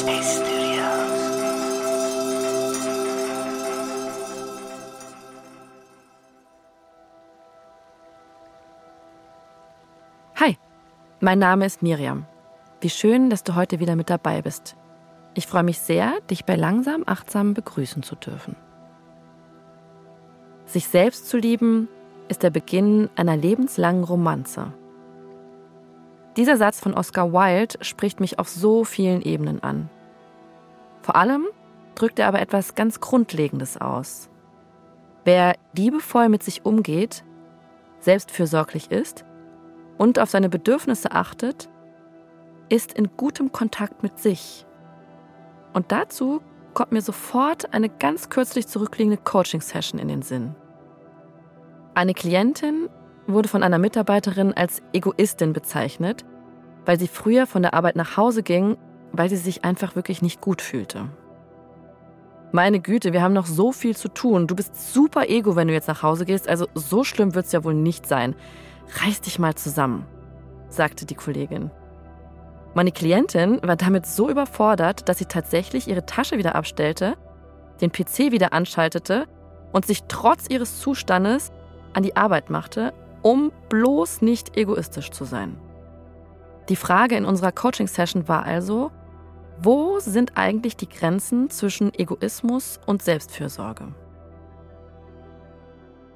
Hi, mein Name ist Miriam. Wie schön, dass du heute wieder mit dabei bist. Ich freue mich sehr, dich bei Langsam Achtsam begrüßen zu dürfen. Sich selbst zu lieben ist der Beginn einer lebenslangen Romanze. Dieser Satz von Oscar Wilde spricht mich auf so vielen Ebenen an. Vor allem drückt er aber etwas ganz Grundlegendes aus. Wer liebevoll mit sich umgeht, selbstfürsorglich ist und auf seine Bedürfnisse achtet, ist in gutem Kontakt mit sich. Und dazu kommt mir sofort eine ganz kürzlich zurückliegende Coaching-Session in den Sinn. Eine Klientin wurde von einer Mitarbeiterin als Egoistin bezeichnet, weil sie früher von der Arbeit nach Hause ging, weil sie sich einfach wirklich nicht gut fühlte. Meine Güte, wir haben noch so viel zu tun. Du bist super ego, wenn du jetzt nach Hause gehst, also so schlimm wird es ja wohl nicht sein. Reiß dich mal zusammen, sagte die Kollegin. Meine Klientin war damit so überfordert, dass sie tatsächlich ihre Tasche wieder abstellte, den PC wieder anschaltete und sich trotz ihres Zustandes an die Arbeit machte, um bloß nicht egoistisch zu sein. Die Frage in unserer Coaching-Session war also, wo sind eigentlich die Grenzen zwischen Egoismus und Selbstfürsorge?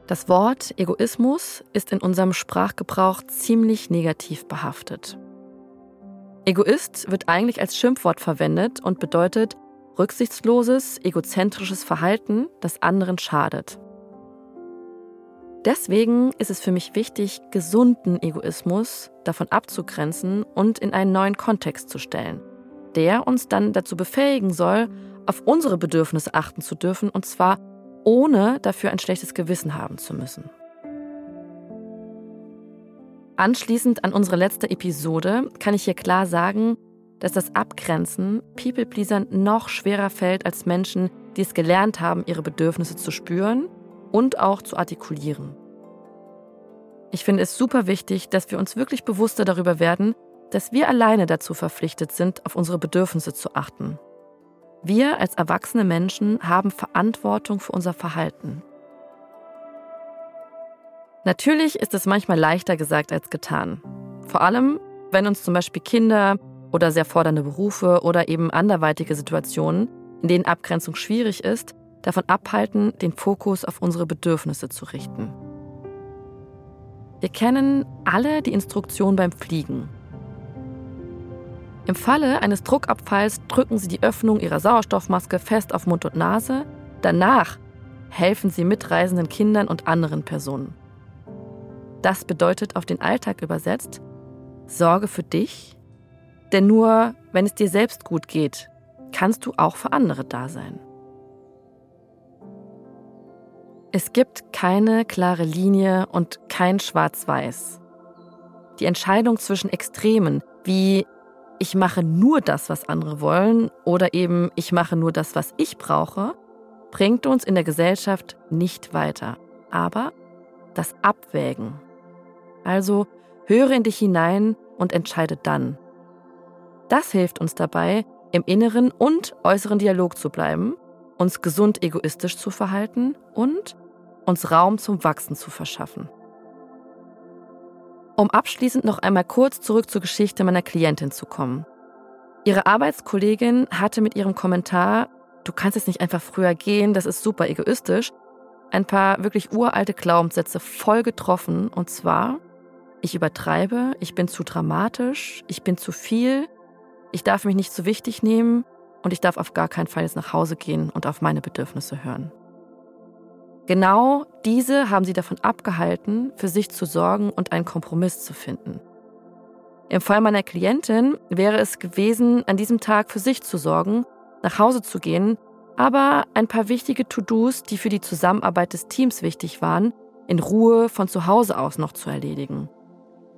Das Wort Egoismus ist in unserem Sprachgebrauch ziemlich negativ behaftet. Egoist wird eigentlich als Schimpfwort verwendet und bedeutet rücksichtsloses, egozentrisches Verhalten, das anderen schadet. Deswegen ist es für mich wichtig, gesunden Egoismus davon abzugrenzen und in einen neuen Kontext zu stellen, der uns dann dazu befähigen soll, auf unsere Bedürfnisse achten zu dürfen, und zwar ohne dafür ein schlechtes Gewissen haben zu müssen. Anschließend an unsere letzte Episode kann ich hier klar sagen, dass das Abgrenzen People-Pleasern noch schwerer fällt als Menschen, die es gelernt haben, ihre Bedürfnisse zu spüren und auch zu artikulieren. Ich finde es super wichtig, dass wir uns wirklich bewusster darüber werden, dass wir alleine dazu verpflichtet sind, auf unsere Bedürfnisse zu achten. Wir als erwachsene Menschen haben Verantwortung für unser Verhalten. Natürlich ist es manchmal leichter gesagt als getan. Vor allem, wenn uns zum Beispiel Kinder oder sehr fordernde Berufe oder eben anderweitige Situationen, in denen Abgrenzung schwierig ist, davon abhalten, den Fokus auf unsere Bedürfnisse zu richten. Wir kennen alle die Instruktion beim Fliegen. Im Falle eines Druckabfalls drücken Sie die Öffnung Ihrer Sauerstoffmaske fest auf Mund und Nase. Danach helfen Sie mitreisenden Kindern und anderen Personen. Das bedeutet auf den Alltag übersetzt, sorge für dich, denn nur wenn es dir selbst gut geht, kannst du auch für andere da sein. Es gibt keine klare Linie und kein Schwarz-Weiß. Die Entscheidung zwischen Extremen, wie ich mache nur das, was andere wollen, oder eben ich mache nur das, was ich brauche, bringt uns in der Gesellschaft nicht weiter. Aber das Abwägen. Also höre in dich hinein und entscheide dann. Das hilft uns dabei, im inneren und äußeren Dialog zu bleiben, uns gesund egoistisch zu verhalten und uns Raum zum Wachsen zu verschaffen. Um abschließend noch einmal kurz zurück zur Geschichte meiner Klientin zu kommen. Ihre Arbeitskollegin hatte mit ihrem Kommentar, du kannst jetzt nicht einfach früher gehen, das ist super egoistisch, ein paar wirklich uralte Glaubenssätze voll getroffen, und zwar, ich übertreibe, ich bin zu dramatisch, ich bin zu viel, ich darf mich nicht zu wichtig nehmen und ich darf auf gar keinen Fall jetzt nach Hause gehen und auf meine Bedürfnisse hören. Genau diese haben sie davon abgehalten, für sich zu sorgen und einen Kompromiss zu finden. Im Fall meiner Klientin wäre es gewesen, an diesem Tag für sich zu sorgen, nach Hause zu gehen, aber ein paar wichtige To-Dos, die für die Zusammenarbeit des Teams wichtig waren, in Ruhe von zu Hause aus noch zu erledigen.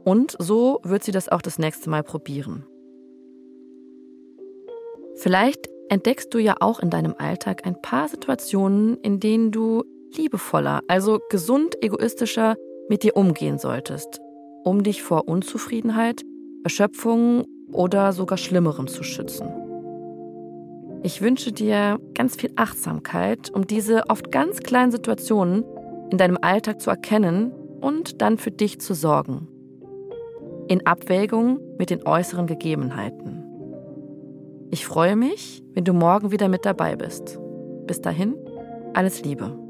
Und so wird sie das auch das nächste Mal probieren. Vielleicht entdeckst du ja auch in deinem Alltag ein paar Situationen, in denen du liebevoller, also gesund egoistischer mit dir umgehen solltest, um dich vor Unzufriedenheit, Erschöpfung oder sogar Schlimmerem zu schützen. Ich wünsche dir ganz viel Achtsamkeit, um diese oft ganz kleinen Situationen in deinem Alltag zu erkennen und dann für dich zu sorgen. In Abwägung mit den äußeren Gegebenheiten. Ich freue mich, wenn du morgen wieder mit dabei bist. Bis dahin, alles Liebe.